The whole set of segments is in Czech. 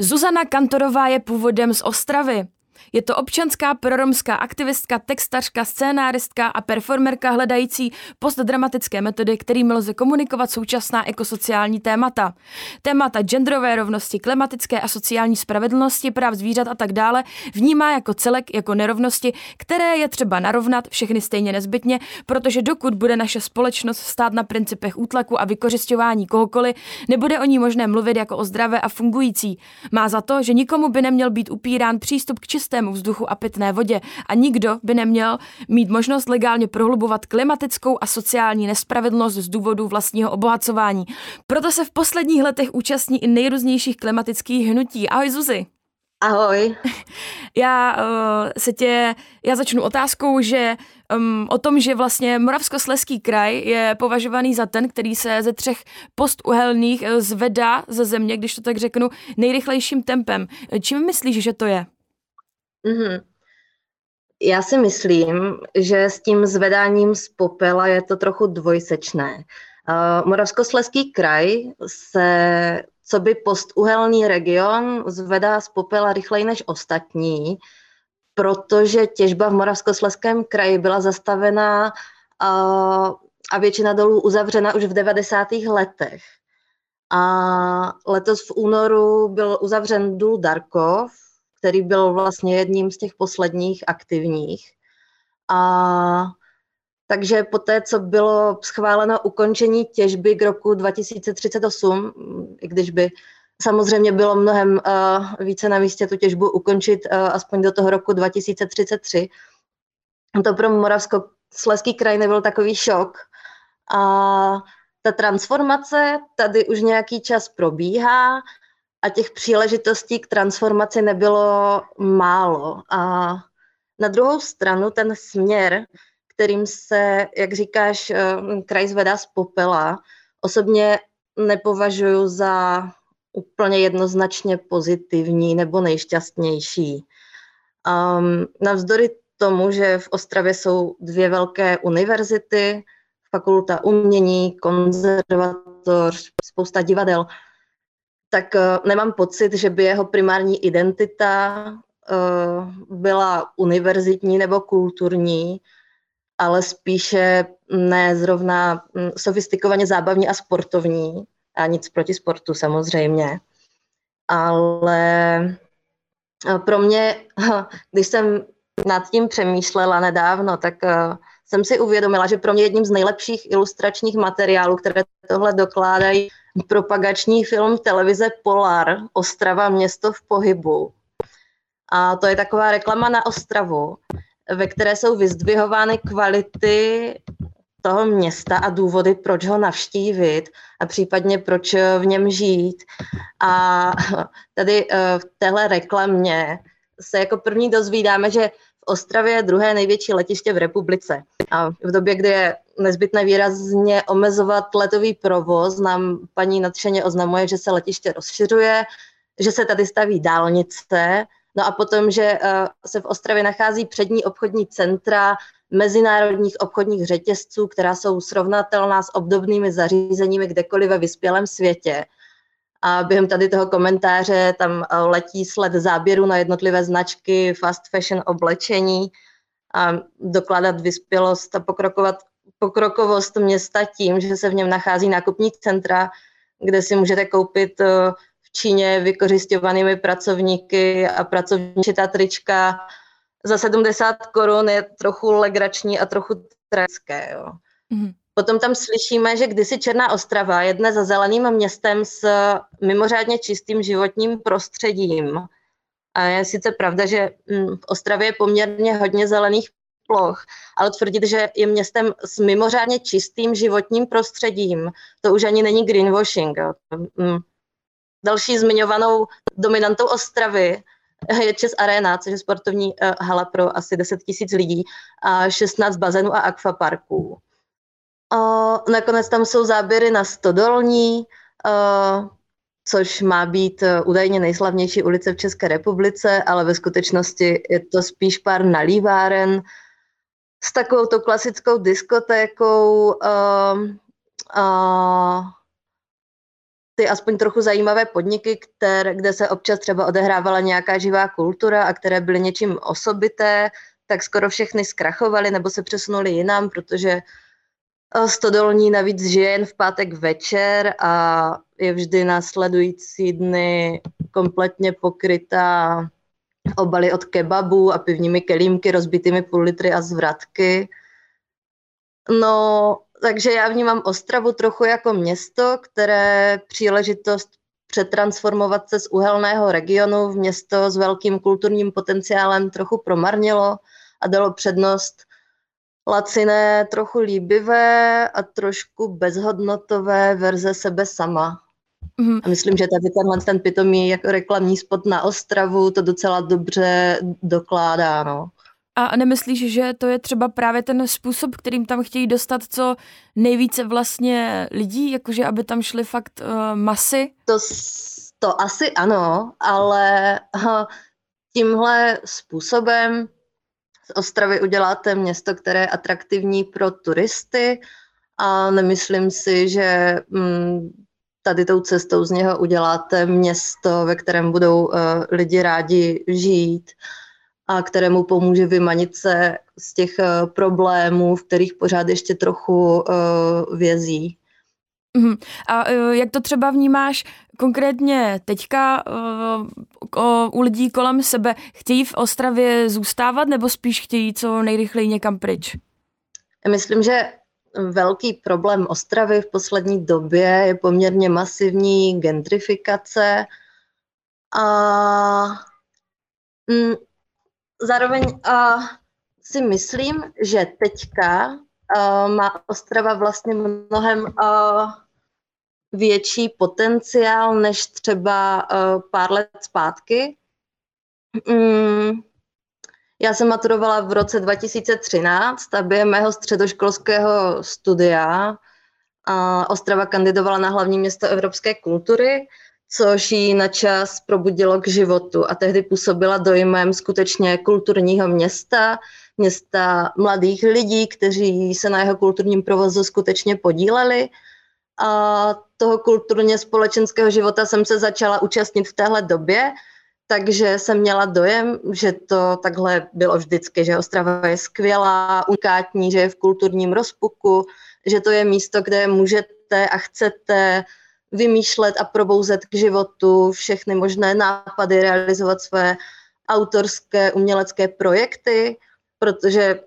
Zuzana Kantorová je původem z Ostravy. Je to občanská proromská aktivistka, textařka, scénáristka a performerka hledající postdramatické metody, kterými lze komunikovat současná ekosociální témata. Témata genderové rovnosti, klimatické a sociální spravedlnosti, práv zvířat a tak dále vnímá jako celek, jako nerovnosti, které je třeba narovnat všechny stejně nezbytně, protože dokud bude naše společnost stát na principech útlaku a vykořišťování kohokoliv, nebude o ní možné mluvit jako o zdravé a fungující. Má za to, že nikomu by neměl být upírán přístup k čisté čistému vzduchu a pitné vodě a nikdo by neměl mít možnost legálně prohlubovat klimatickou a sociální nespravedlnost z důvodu vlastního obohacování. Proto se v posledních letech účastní i nejrůznějších klimatických hnutí. Ahoj Zuzi. Ahoj. Já uh, se tě, já začnu otázkou, že um, o tom, že vlastně Moravskosleský kraj je považovaný za ten, který se ze třech postuhelných uh, zvedá ze země, když to tak řeknu, nejrychlejším tempem. Čím myslíš, že to je? Mm-hmm. Já si myslím, že s tím zvedáním z popela je to trochu dvojsečné. Uh, Moravskosleský kraj se, co by postuhelný region, zvedá z popela rychleji než ostatní, protože těžba v Moravskosleském kraji byla zastavená uh, a většina dolů uzavřena už v 90. letech. A letos v únoru byl uzavřen důl Darkov, který byl vlastně jedním z těch posledních aktivních. A takže po té, co bylo schváleno ukončení těžby k roku 2038, i když by samozřejmě bylo mnohem uh, více na místě tu těžbu ukončit uh, aspoň do toho roku 2033, to pro Moravsko-Sleský kraj nebyl takový šok. A ta transformace tady už nějaký čas probíhá a těch příležitostí k transformaci nebylo málo. A na druhou stranu ten směr, kterým se, jak říkáš, eh, kraj zvedá z popela, osobně nepovažuji za úplně jednoznačně pozitivní nebo nejšťastnější. Um, navzdory tomu, že v Ostravě jsou dvě velké univerzity, fakulta umění, konzervatoř, spousta divadel, tak uh, nemám pocit, že by jeho primární identita uh, byla univerzitní nebo kulturní, ale spíše ne zrovna hm, sofistikovaně zábavní a sportovní. A nic proti sportu samozřejmě. Ale eh, pro mě, když jsem nad tím přemýšlela nedávno, tak jsem si uvědomila, že pro mě jedním z nejlepších ilustračních materiálů, které tohle dokládají, propagační film televize Polar, Ostrava město v pohybu. A to je taková reklama na Ostravu, ve které jsou vyzdvihovány kvality toho města a důvody, proč ho navštívit a případně proč v něm žít. A tady eh, v téhle reklamě se jako první dozvídáme, že Ostravě je druhé největší letiště v republice. A v době, kdy je nezbytné výrazně omezovat letový provoz, nám paní nadšeně oznamuje, že se letiště rozšiřuje, že se tady staví dálnice, no a potom, že eh, se v Ostravě nachází přední obchodní centra mezinárodních obchodních řetězců, která jsou srovnatelná s obdobnými zařízeními kdekoliv ve vyspělém světě. A během tady toho komentáře tam eh, letí sled záběru na jednotlivé značky fast fashion oblečení a dokládat vyspělost a pokrokovat, pokrokovost města tím, že se v něm nachází nákupní centra, kde si můžete koupit eh, v Číně vykořišťovanými pracovníky a pracovníčitá trička za 70 korun je trochu legrační a trochu tragické. Jo. Mm-hmm. Potom tam slyšíme, že kdysi Černá Ostrava je dnes zeleným městem s mimořádně čistým životním prostředím. A je sice pravda, že mm, v Ostravě je poměrně hodně zelených ploch, ale tvrdit, že je městem s mimořádně čistým životním prostředím, to už ani není greenwashing. Mm. Další zmiňovanou dominantou Ostravy je Čes Arena, což je sportovní eh, hala pro asi 10 tisíc lidí a 16 bazénů a akvaparků. A nakonec tam jsou záběry na Stodolní, uh, což má být uh, údajně nejslavnější ulice v České republice, ale ve skutečnosti je to spíš pár nalíváren. s takovou tou klasickou diskotékou, uh, uh, ty aspoň trochu zajímavé podniky, které, kde se občas třeba odehrávala nějaká živá kultura a které byly něčím osobité, tak skoro všechny zkrachovaly nebo se přesunuli jinam, protože Stodolní navíc žije jen v pátek večer a je vždy následující dny kompletně pokrytá obaly od kebabu a pivními kelímky, rozbitými půl litry a zvratky. No, takže já vnímám Ostravu trochu jako město, které příležitost přetransformovat se z uhelného regionu v město s velkým kulturním potenciálem trochu promarnilo a dalo přednost laciné, trochu líbivé a trošku bezhodnotové verze sebe sama. Mm-hmm. A myslím, že tady tenhle ten pitomý jako reklamní spot na Ostravu to docela dobře dokládá, no. A nemyslíš, že to je třeba právě ten způsob, kterým tam chtějí dostat co nejvíce vlastně lidí, jakože aby tam šly fakt uh, masy? To, to asi ano, ale uh, tímhle způsobem z Ostravy uděláte město, které je atraktivní pro turisty a nemyslím si, že mm, tady tou cestou z něho uděláte město, ve kterém budou uh, lidi rádi žít a kterému pomůže vymanit se z těch uh, problémů, v kterých pořád ještě trochu uh, vězí. Uh-huh. A uh, jak to třeba vnímáš konkrétně teďka uh, u lidí kolem sebe? Chtějí v Ostravě zůstávat nebo spíš chtějí co nejrychleji někam pryč? Myslím, že velký problém Ostravy v poslední době je poměrně masivní gentrifikace a mm, zároveň a, si myslím, že teďka a, má Ostrava vlastně mnohem a, větší potenciál než třeba a, pár let zpátky. Mm, já jsem maturovala v roce 2013 a během mého středoškolského studia a Ostrava kandidovala na hlavní město evropské kultury, což ji na čas probudilo k životu a tehdy působila dojmem skutečně kulturního města, města mladých lidí, kteří se na jeho kulturním provozu skutečně podíleli. A toho kulturně společenského života jsem se začala účastnit v téhle době, takže jsem měla dojem, že to takhle bylo vždycky, že Ostrava je skvělá, unikátní, že je v kulturním rozpuku, že to je místo, kde můžete a chcete vymýšlet a probouzet k životu všechny možné nápady, realizovat své autorské umělecké projekty, protože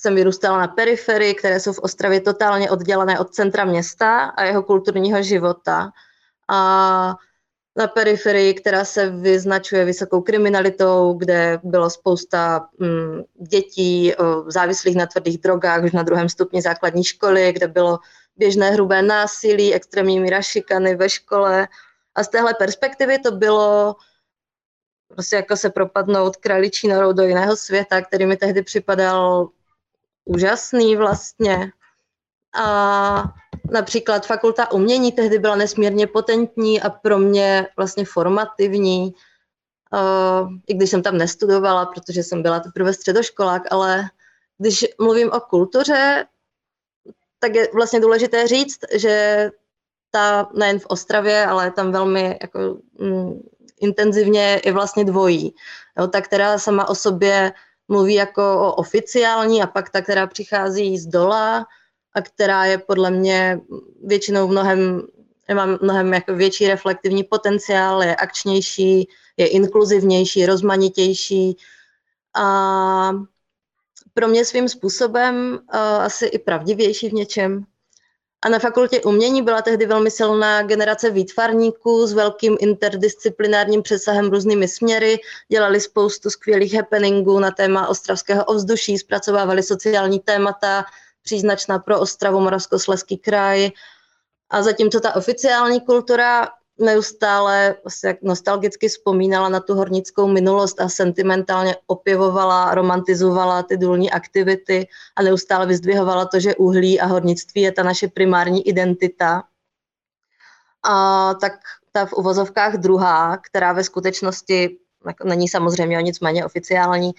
jsem vyrůstala na periferii, které jsou v Ostravě totálně oddělené od centra města a jeho kulturního života. A na periferii, která se vyznačuje vysokou kriminalitou, kde bylo spousta mm, dětí závislých na tvrdých drogách už na druhém stupni základní školy, kde bylo běžné hrubé násilí, extrémní míra šikany ve škole. A z téhle perspektivy to bylo prostě jako se propadnout kraličí norou do jiného světa, který mi tehdy připadal úžasný vlastně. A například fakulta umění tehdy byla nesmírně potentní a pro mě vlastně formativní, i když jsem tam nestudovala, protože jsem byla teprve středoškolák, ale když mluvím o kultuře, tak je vlastně důležité říct, že ta nejen v Ostravě, ale tam velmi jako, mm, intenzivně je vlastně dvojí. Jo, ta, která sama o sobě mluví jako o oficiální a pak ta, která přichází z dola, a která je podle mě většinou mnohem, má mnohem jako větší reflektivní potenciál, je akčnější, je inkluzivnější, rozmanitější a pro mě svým způsobem uh, asi i pravdivější v něčem. A na fakultě umění byla tehdy velmi silná generace výtvarníků s velkým interdisciplinárním přesahem různými směry, dělali spoustu skvělých happeningů na téma ostravského ovzduší, zpracovávali sociální témata, příznačná pro Ostravu, Moravskoslezský kraj. A zatímco ta oficiální kultura neustále nostalgicky vzpomínala na tu hornickou minulost a sentimentálně opěvovala, romantizovala ty důlní aktivity a neustále vyzdvihovala to, že uhlí a hornictví je ta naše primární identita. A tak ta v uvozovkách druhá, která ve skutečnosti jako není samozřejmě o nic méně oficiální,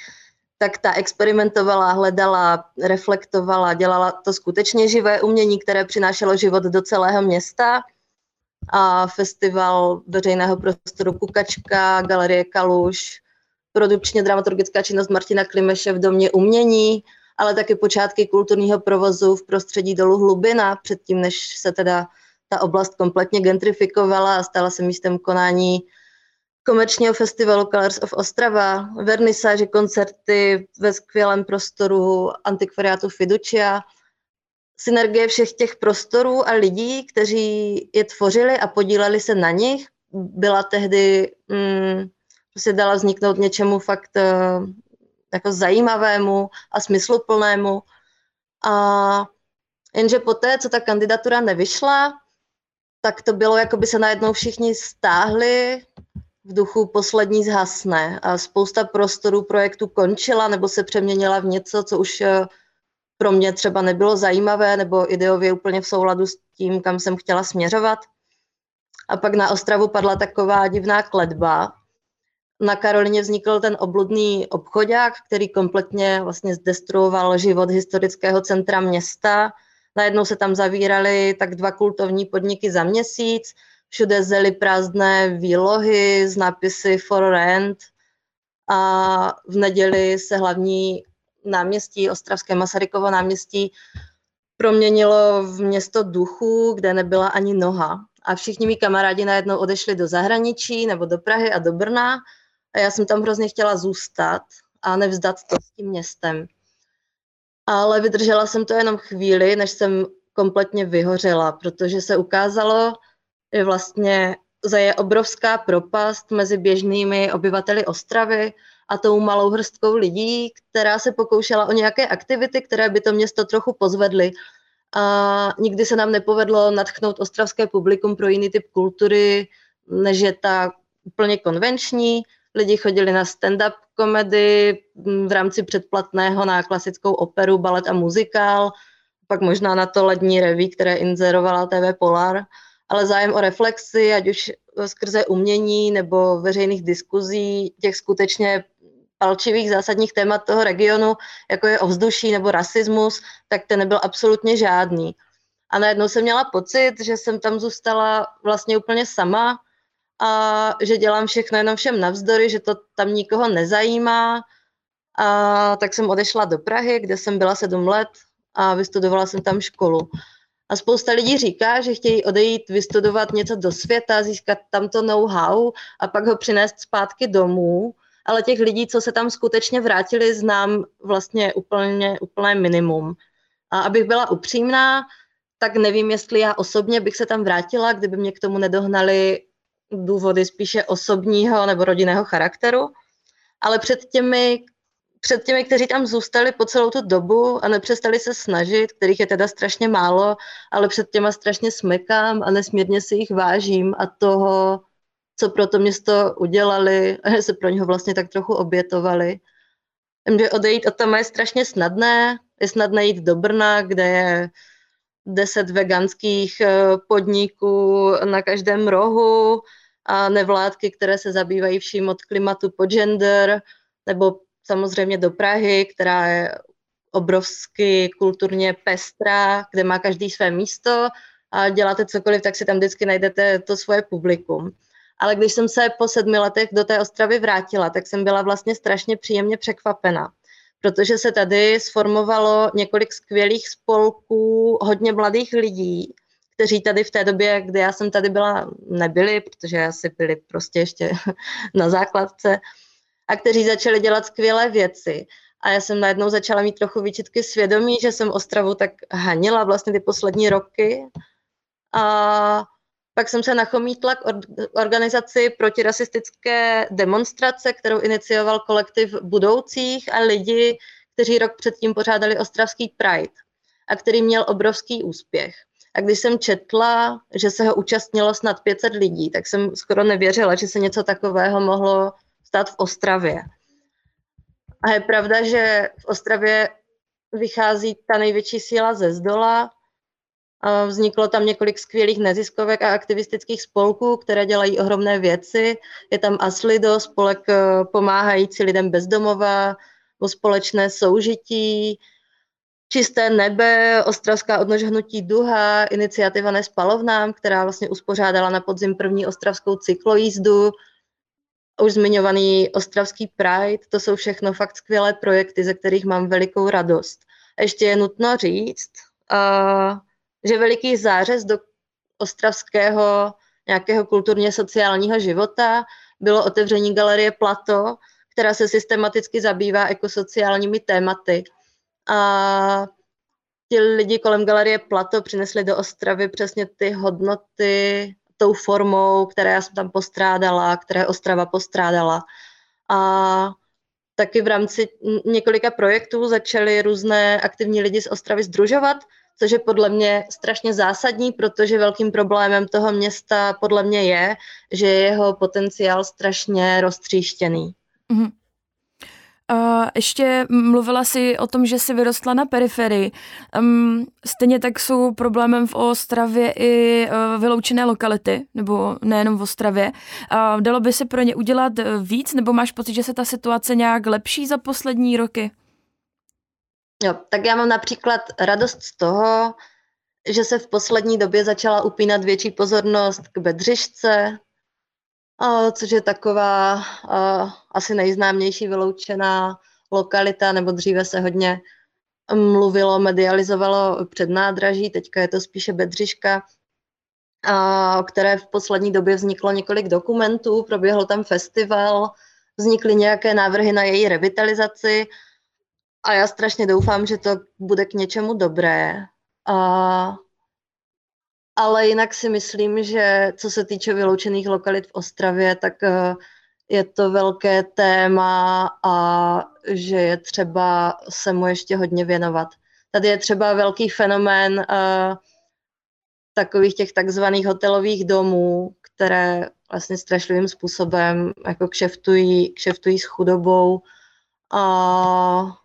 tak ta experimentovala, hledala, reflektovala, dělala to skutečně živé umění, které přinášelo život do celého města. A festival veřejného prostoru Kukačka, Galerie Kaluš, produkčně dramaturgická činnost Martina Klimeše v Domě umění, ale taky počátky kulturního provozu v prostředí dolu Hlubina, předtím, než se teda ta oblast kompletně gentrifikovala a stala se místem konání komerčního festivalu Colors of Ostrava, vernisáže, koncerty ve skvělém prostoru antikvariátu Fiducia, synergie všech těch prostorů a lidí, kteří je tvořili a podíleli se na nich, byla tehdy, mm, se dala vzniknout něčemu fakt uh, jako zajímavému a smysluplnému. A jenže poté, co ta kandidatura nevyšla, tak to bylo, jako by se najednou všichni stáhli v duchu poslední zhasne a spousta prostorů projektu končila nebo se přeměnila v něco, co už eh, pro mě třeba nebylo zajímavé nebo ideově úplně v souladu s tím, kam jsem chtěla směřovat. A pak na Ostravu padla taková divná kledba. Na Karolině vznikl ten obludný obchodák, který kompletně vlastně zdestruoval život historického centra města. Najednou se tam zavíraly tak dva kultovní podniky za měsíc, všude zely prázdné výlohy s nápisy for rent a v neděli se hlavní náměstí, Ostravské Masarykovo náměstí, proměnilo v město duchu, kde nebyla ani noha. A všichni mý kamarádi najednou odešli do zahraničí nebo do Prahy a do Brna a já jsem tam hrozně chtěla zůstat a nevzdat to s tím městem. Ale vydržela jsem to jenom chvíli, než jsem kompletně vyhořela, protože se ukázalo, je vlastně je obrovská propast mezi běžnými obyvateli Ostravy a tou malou hrstkou lidí, která se pokoušela o nějaké aktivity, které by to město trochu pozvedly. A nikdy se nám nepovedlo natchnout ostravské publikum pro jiný typ kultury, než je ta úplně konvenční. Lidi chodili na stand-up komedy v rámci předplatného na klasickou operu, balet a muzikál, pak možná na to lední reví, které inzerovala TV Polar ale zájem o reflexy, ať už skrze umění nebo veřejných diskuzí, těch skutečně palčivých zásadních témat toho regionu, jako je ovzduší nebo rasismus, tak ten nebyl absolutně žádný. A najednou jsem měla pocit, že jsem tam zůstala vlastně úplně sama a že dělám všechno jenom všem navzdory, že to tam nikoho nezajímá. A tak jsem odešla do Prahy, kde jsem byla sedm let a vystudovala jsem tam školu. A spousta lidí říká, že chtějí odejít vystudovat něco do světa, získat tam to know-how a pak ho přinést zpátky domů. Ale těch lidí, co se tam skutečně vrátili, znám vlastně úplně, úplné minimum. A abych byla upřímná, tak nevím, jestli já osobně bych se tam vrátila, kdyby mě k tomu nedohnali důvody spíše osobního nebo rodinného charakteru. Ale před těmi, před těmi, kteří tam zůstali po celou tu dobu a nepřestali se snažit, kterých je teda strašně málo, ale před těma strašně smekám a nesmírně si jich vážím a toho, co pro to město udělali že se pro něho vlastně tak trochu obětovali. Že odejít od tam je strašně snadné. Je snadné jít do Brna, kde je deset veganských eh, podniků na každém rohu a nevládky, které se zabývají vším od klimatu po gender, nebo samozřejmě do Prahy, která je obrovsky kulturně pestrá, kde má každý své místo a děláte cokoliv, tak si tam vždycky najdete to svoje publikum. Ale když jsem se po sedmi letech do té Ostravy vrátila, tak jsem byla vlastně strašně příjemně překvapena, protože se tady sformovalo několik skvělých spolků, hodně mladých lidí, kteří tady v té době, kdy já jsem tady byla, nebyli, protože asi byli prostě ještě na základce, a kteří začali dělat skvělé věci. A já jsem najednou začala mít trochu výčitky svědomí, že jsem Ostravu tak hanila vlastně ty poslední roky. A pak jsem se nachomítla k organizaci protirasistické demonstrace, kterou inicioval kolektiv budoucích a lidi, kteří rok předtím pořádali Ostravský Pride a který měl obrovský úspěch. A když jsem četla, že se ho účastnilo snad 500 lidí, tak jsem skoro nevěřila, že se něco takového mohlo stát v Ostravě. A je pravda, že v Ostravě vychází ta největší síla ze zdola. Vzniklo tam několik skvělých neziskovek a aktivistických spolků, které dělají ohromné věci. Je tam Aslido, spolek eh, pomáhající lidem bezdomova, o společné soužití, Čisté nebe, Ostravská odnožhnutí duha, iniciativa Nespalovnám, která vlastně uspořádala na podzim první ostravskou cyklojízdu, už zmiňovaný Ostravský Pride, to jsou všechno fakt skvělé projekty, ze kterých mám velikou radost. Ještě je nutno říct, uh, že veliký zářez do ostravského nějakého kulturně sociálního života bylo otevření galerie Plato, která se systematicky zabývá ekosociálními tématy. A ti lidi kolem galerie Plato přinesli do Ostravy přesně ty hodnoty tou formou, které já jsem tam postrádala, které Ostrava postrádala. A taky v rámci několika projektů začaly různé aktivní lidi z Ostravy združovat, což je podle mě strašně zásadní, protože velkým problémem toho města podle mě je, že je jeho potenciál strašně roztříštěný. Mm-hmm. Uh, ještě mluvila si o tom, že jsi vyrostla na periferii. Um, stejně tak jsou problémem v Ostravě i uh, vyloučené lokality, nebo nejenom v Ostravě. Uh, dalo by se pro ně udělat víc, nebo máš pocit, že se ta situace nějak lepší za poslední roky? Jo, tak já mám například radost z toho, že se v poslední době začala upínat větší pozornost k Bedřišce, což je taková asi nejznámější vyloučená lokalita, nebo dříve se hodně mluvilo, medializovalo před nádraží, teďka je to spíše Bedřiška, o které v poslední době vzniklo několik dokumentů, proběhl tam festival, vznikly nějaké návrhy na její revitalizaci a já strašně doufám, že to bude k něčemu dobré. A ale jinak si myslím, že co se týče vyloučených lokalit v Ostravě, tak eh, je to velké téma a že je třeba se mu ještě hodně věnovat. Tady je třeba velký fenomén uh, takových těch takzvaných hotelových domů, které vlastně strašlivým způsobem jako kšeftují, kšeftují s chudobou a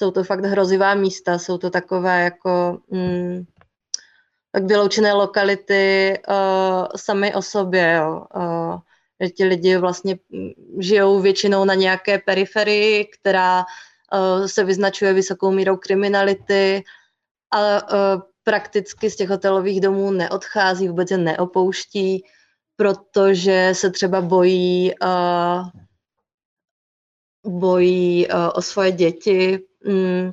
jsou to fakt hrozivá místa, jsou to takové jako mm, tak vyloučené lokality uh, sami o sobě, jo. Uh, ti lidi vlastně žijou většinou na nějaké periferii, která uh, se vyznačuje vysokou mírou kriminality a uh, prakticky z těch hotelových domů neodchází, vůbec je neopouští, protože se třeba bojí, uh, bojí uh, o svoje děti, mm,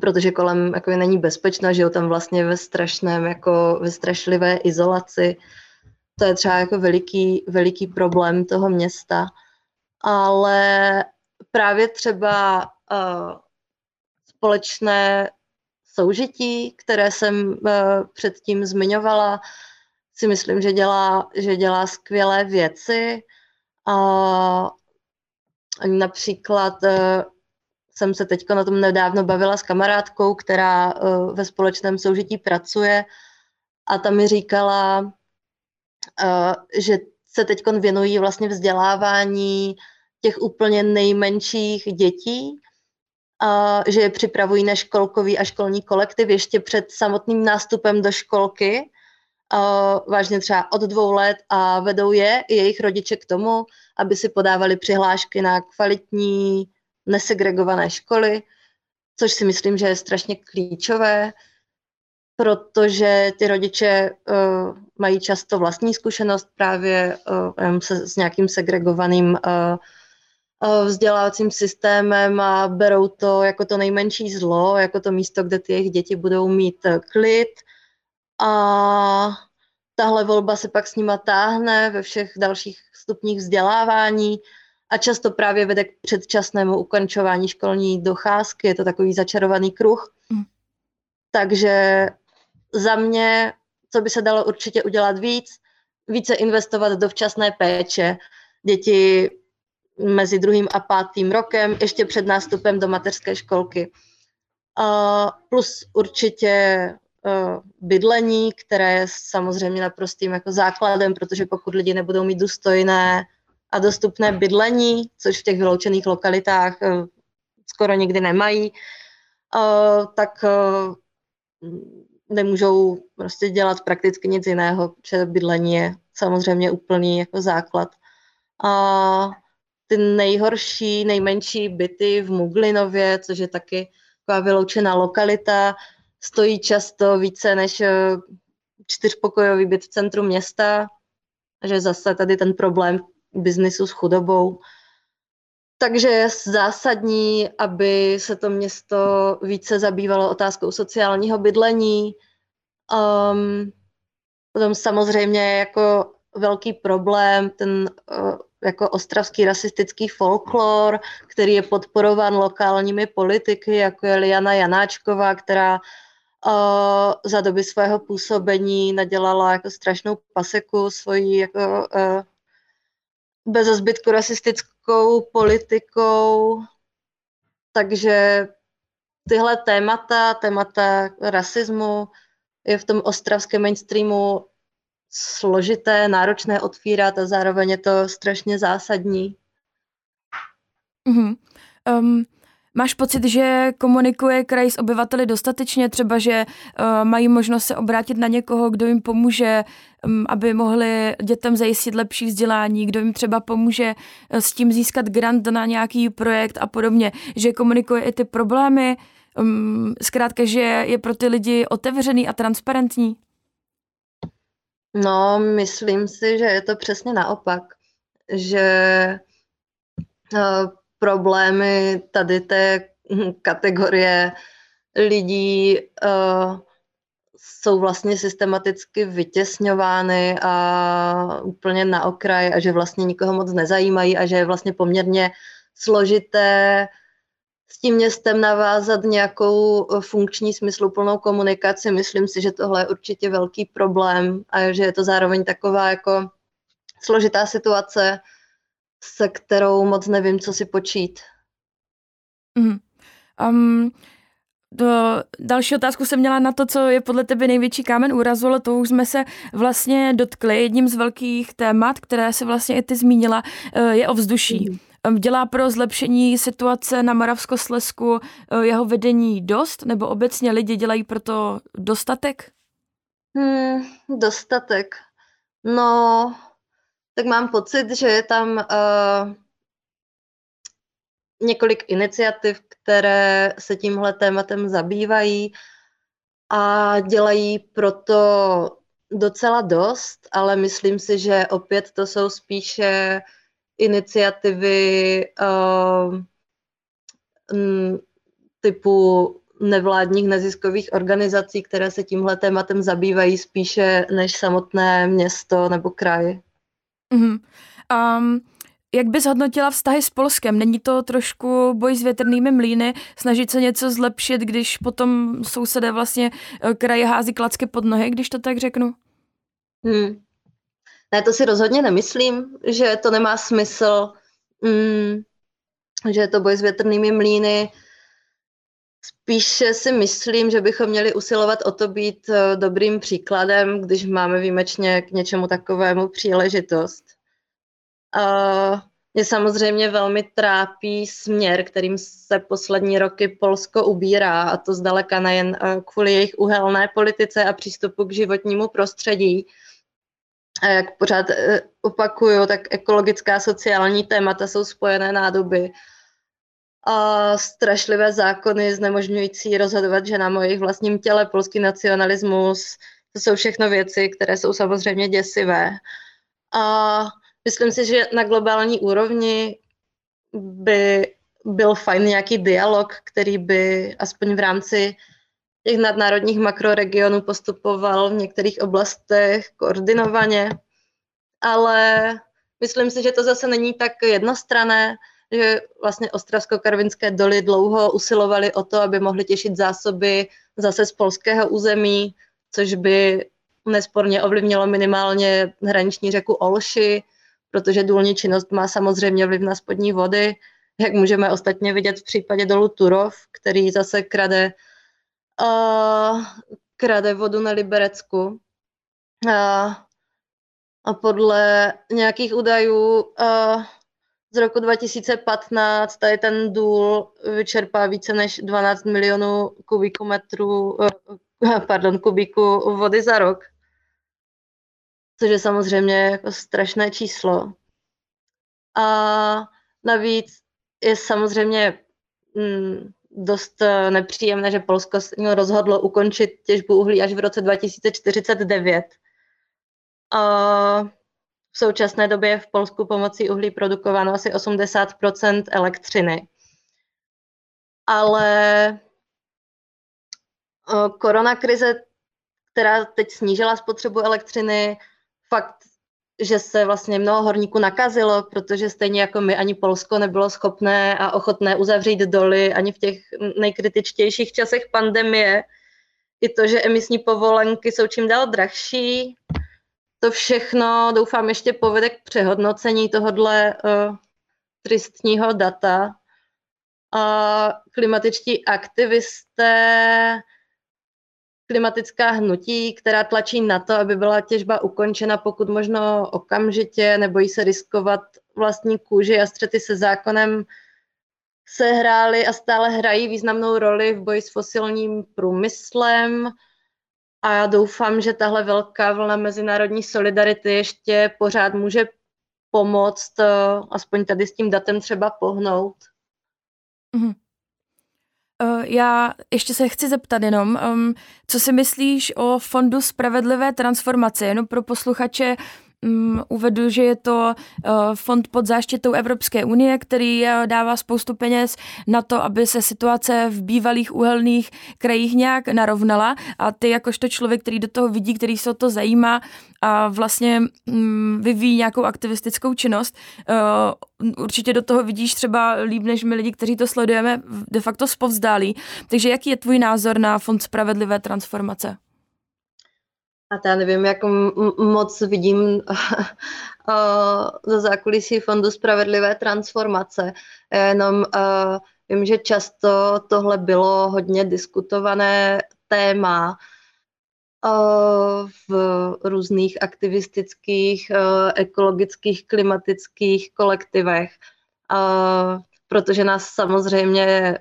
protože kolem jako není bezpečná, žijou tam vlastně ve strašném, jako ve strašlivé izolaci. To je třeba jako veliký, veliký problém toho města. Ale právě třeba uh, společné soužití, které jsem uh, předtím zmiňovala, si myslím, že dělá, že dělá skvělé věci. Uh, například uh, jsem se teď na tom nedávno bavila s kamarádkou, která uh, ve společném soužití pracuje a ta mi říkala, uh, že se teď věnují vlastně vzdělávání těch úplně nejmenších dětí, a že je připravují na školkový a školní kolektiv ještě před samotným nástupem do školky, uh, vážně třeba od dvou let a vedou je i jejich rodiče k tomu, aby si podávali přihlášky na kvalitní nesegregované školy, což si myslím, že je strašně klíčové, protože ty rodiče uh, mají často vlastní zkušenost právě uh, se, s nějakým segregovaným uh, vzdělávacím systémem a berou to jako to nejmenší zlo, jako to místo, kde ty jejich děti budou mít klid. A tahle volba se pak s nima táhne ve všech dalších stupních vzdělávání a často právě vede k předčasnému ukončování školní docházky. Je to takový začarovaný kruh. Mm. Takže za mě, co by se dalo určitě udělat víc, více investovat do včasné péče. Děti mezi druhým a pátým rokem, ještě před nástupem do mateřské školky. Uh, plus určitě uh, bydlení, které je samozřejmě naprostým jako základem, protože pokud lidi nebudou mít důstojné a dostupné bydlení, což v těch vyloučených lokalitách eh, skoro nikdy nemají, eh, tak eh, nemůžou prostě dělat prakticky nic jiného, protože bydlení je samozřejmě úplný jako základ. A ty nejhorší, nejmenší byty v Muglinově, což je taky taková vyloučená lokalita, stojí často více než čtyřpokojový byt v centru města, že zase tady ten problém biznisu s chudobou. Takže je zásadní, aby se to město více zabývalo otázkou sociálního bydlení. Um, potom samozřejmě jako velký problém ten uh, jako ostravský rasistický folklor, který je podporován lokálními politiky, jako je Liana Janáčková, která uh, za doby svého působení nadělala jako strašnou paseku svojí jako uh, bez zbytku rasistickou politikou. Takže tyhle témata, témata rasismu je v tom ostravském mainstreamu složité, náročné otvírat a zároveň je to strašně zásadní. Mm-hmm. Um, máš pocit, že komunikuje kraj s obyvateli dostatečně, třeba, že uh, mají možnost se obrátit na někoho, kdo jim pomůže, um, aby mohli dětem zajistit lepší vzdělání, kdo jim třeba pomůže uh, s tím získat grant na nějaký projekt a podobně, že komunikuje i ty problémy, um, zkrátka, že je pro ty lidi otevřený a transparentní? No, myslím si, že je to přesně naopak, že uh, problémy tady té kategorie lidí uh, jsou vlastně systematicky vytěsňovány a úplně na okraj a že vlastně nikoho moc nezajímají a že je vlastně poměrně složité s tím městem navázat nějakou funkční smysluplnou komunikaci. Myslím si, že tohle je určitě velký problém a že je to zároveň taková jako složitá situace, se kterou moc nevím, co si počít. Mm. Um, do další otázku jsem měla na to, co je podle tebe největší kámen úrazu, ale to už jsme se vlastně dotkli. Jedním z velkých témat, které se vlastně i ty zmínila, eh, je ovzduší. Mm dělá pro zlepšení situace na Moravskoslesku eh, jeho vedení dost, nebo obecně lidi dělají pro to dostatek? Hmm, dostatek. No, tak mám pocit, že je tam uh, několik iniciativ, které se tímhle tématem zabývají a dělají proto docela dost, ale myslím si, že opět to jsou spíše iniciativy uh, typu nevládních neziskových organizací, které se tímhle tématem zabývají spíše než samotné město nebo kraj. Mm-hmm. Um, jak bys hodnotila vztahy s Polskem? Není to trošku boj s větrnými mlýny, snažit se něco zlepšit, když potom sousedé vlastně eh, kraje hází klacky pod nohy, když to tak řeknu? Hmm. Ne, to si rozhodně nemyslím, že to nemá smysl, mm, že je to boj s větrnými mlýny. Spíše si myslím, že bychom měli usilovat o to být eh, dobrým příkladem, když máme výjimečně k něčemu takovému příležitost. Uh, mě samozřejmě velmi trápí směr, kterým se poslední roky Polsko ubírá, a to zdaleka nejen eh, kvůli jejich uhelné politice a přístupu k životnímu prostředí, a jak pořád eh, opakuju, tak ekologická sociální témata jsou spojené nádoby. A strašlivé zákony znemožňující rozhodovat že na jejich vlastním těle, polský nacionalismus, to jsou všechno věci, které jsou samozřejmě děsivé. A myslím si, že na globální úrovni by byl fajn nějaký dialog, který by aspoň v rámci těch nadnárodních makroregionů postupoval v některých oblastech koordinovaně, ale myslím si, že to zase není tak jednostrané, že vlastně ostravsko-karvinské doly dlouho usilovali o to, aby mohli těšit zásoby zase z polského území, což by nesporně ovlivnilo minimálně hraniční řeku Olši, protože důlní činnost má samozřejmě vliv na spodní vody, jak můžeme ostatně vidět v případě dolu Turov, který zase krade uh, krade vodu na Liberecku. Uh, a podle nějakých údajů uh, z roku 2015 tady ten důl vyčerpá více než 12 milionů kubíkometrů, uh, pardon, kubíků vody za rok. Což je samozřejmě jako strašné číslo. A Navíc je samozřejmě mm, dost eh, nepříjemné, že Polsko rozhodlo ukončit těžbu uhlí až v roce 2049. A v současné době v Polsku pomocí uhlí produkováno asi 80% elektřiny. Ale eh, koronakrize, která teď snížila spotřebu elektřiny, fakt že se vlastně mnoho horníků nakazilo, protože stejně jako my ani Polsko nebylo schopné a ochotné uzavřít doly ani v těch nejkritičtějších časech pandemie. I to, že emisní povolenky jsou čím dál drahší, to všechno doufám ještě povede k přehodnocení tohodle uh, tristního data. A klimatičtí aktivisté klimatická hnutí, která tlačí na to, aby byla těžba ukončena pokud možno okamžitě, nebojí se riskovat vlastní kůži a střety se zákonem, se hrály a stále hrají významnou roli v boji s fosilním průmyslem. A já doufám, že tahle velká vlna mezinárodní solidarity ještě pořád může pomoct, eh, aspoň tady s tím datem třeba pohnout. Mm-hmm. Já ještě se chci zeptat jenom, um, co si myslíš o Fondu spravedlivé transformace, jenom pro posluchače, um, uvedu, že je to uh, fond pod záštitou Evropské unie, který uh, dává spoustu peněz na to, aby se situace v bývalých uhelných krajích nějak narovnala a ty jakožto člověk, který do toho vidí, který se o to zajímá a vlastně um, vyvíjí nějakou aktivistickou činnost, uh, určitě do toho vidíš třeba líp než my lidi, kteří to sledujeme de facto zpovzdálí. Takže jaký je tvůj názor na Fond spravedlivé transformace? A já nevím, jak moc vidím za zákulisí Fondu Spravedlivé transformace. Jenom uh, vím, že často tohle bylo hodně diskutované téma uh, v různých aktivistických, ekologických, klimatických kolektivech. Protože nás samozřejmě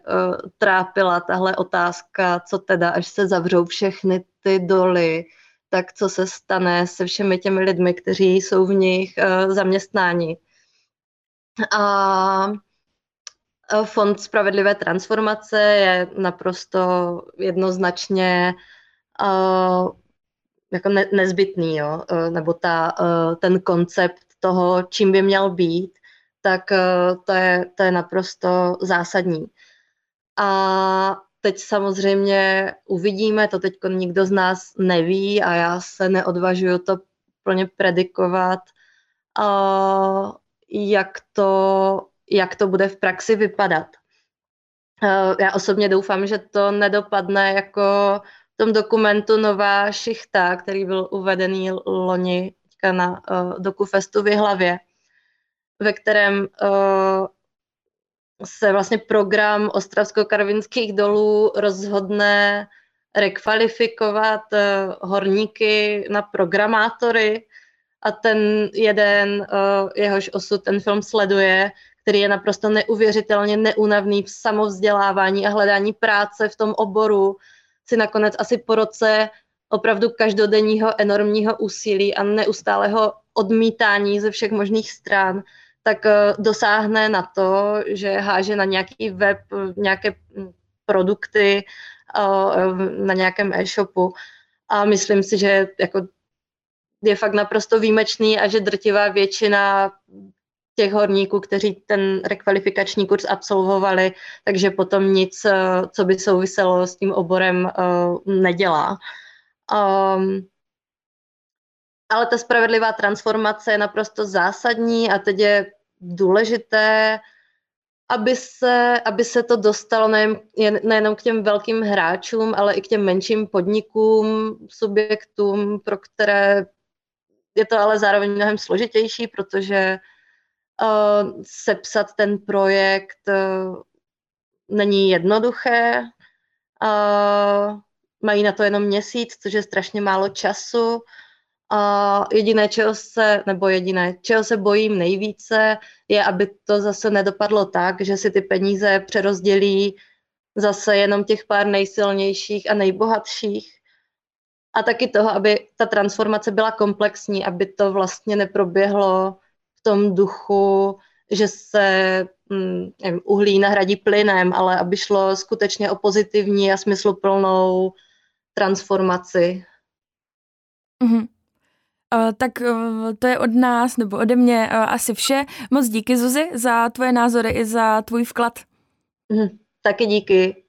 trápila tahle otázka, co teda, až se zavřou všechny ty doly, tak co se stane se všemi těmi lidmi, kteří jsou v nich uh, zaměstnáni. A Fond spravedlivé transformace je naprosto jednoznačně uh, jako ne, nezbytný, jo? Nebo ta, ten koncept toho, čím by měl být, tak to, je, to je naprosto zásadní. A Teď samozřejmě uvidíme, to teď nikdo z nás neví a já se neodvažuju to plně predikovat, jak to, jak to bude v praxi vypadat. Já osobně doufám, že to nedopadne jako v tom dokumentu Nová šichta, který byl uvedený loni na uh, DokuFestu v hlavě, ve kterém uh, se vlastně program Ostravsko-Karvinských dolů rozhodne rekvalifikovat eh, horníky na programátory a ten jeden, eh, jehož osud ten film sleduje, který je naprosto neuvěřitelně neúnavný v samovzdělávání a hledání práce v tom oboru, si nakonec asi po roce opravdu každodenního enormního úsilí a neustálého odmítání ze všech možných stran tak eh, dosáhne na to, že háže na nějaký web nějaké produkty eh, na nějakém e-shopu a myslím si, že jako je fakt naprosto výjimečný a že drtivá většina těch horníků, kteří ten rekvalifikační kurz absolvovali, takže potom nic, eh, co by souviselo s tím oborem, nedělá. Um, ale ta spravedlivá transformace je naprosto zásadní a teď je důležité, aby se, aby se to dostalo nejen, nejenom k těm velkým hráčům, ale i k těm menším podnikům, subjektům, pro které je to ale zároveň mnohem složitější, protože uh, sepsat ten projekt uh, není jednoduché. Uh, mají na to jenom měsíc, což je strašně málo času. A jediné, čeho se, nebo jediné, čeho se bojím nejvíce, je, aby to zase nedopadlo tak, že si ty peníze přerozdělí zase jenom těch pár nejsilnějších a nejbohatších. A taky toho, aby ta transformace byla komplexní, aby to vlastně neproběhlo v tom duchu, že se hm, nevím, uhlí nahradí plynem, ale aby šlo skutečně o pozitivní a smysluplnou transformaci. Mm-hmm. Uh, tak uh, to je od nás nebo ode mě uh, asi vše. Moc díky Zuzi za tvoje názory i za tvůj vklad. Mm, taky díky.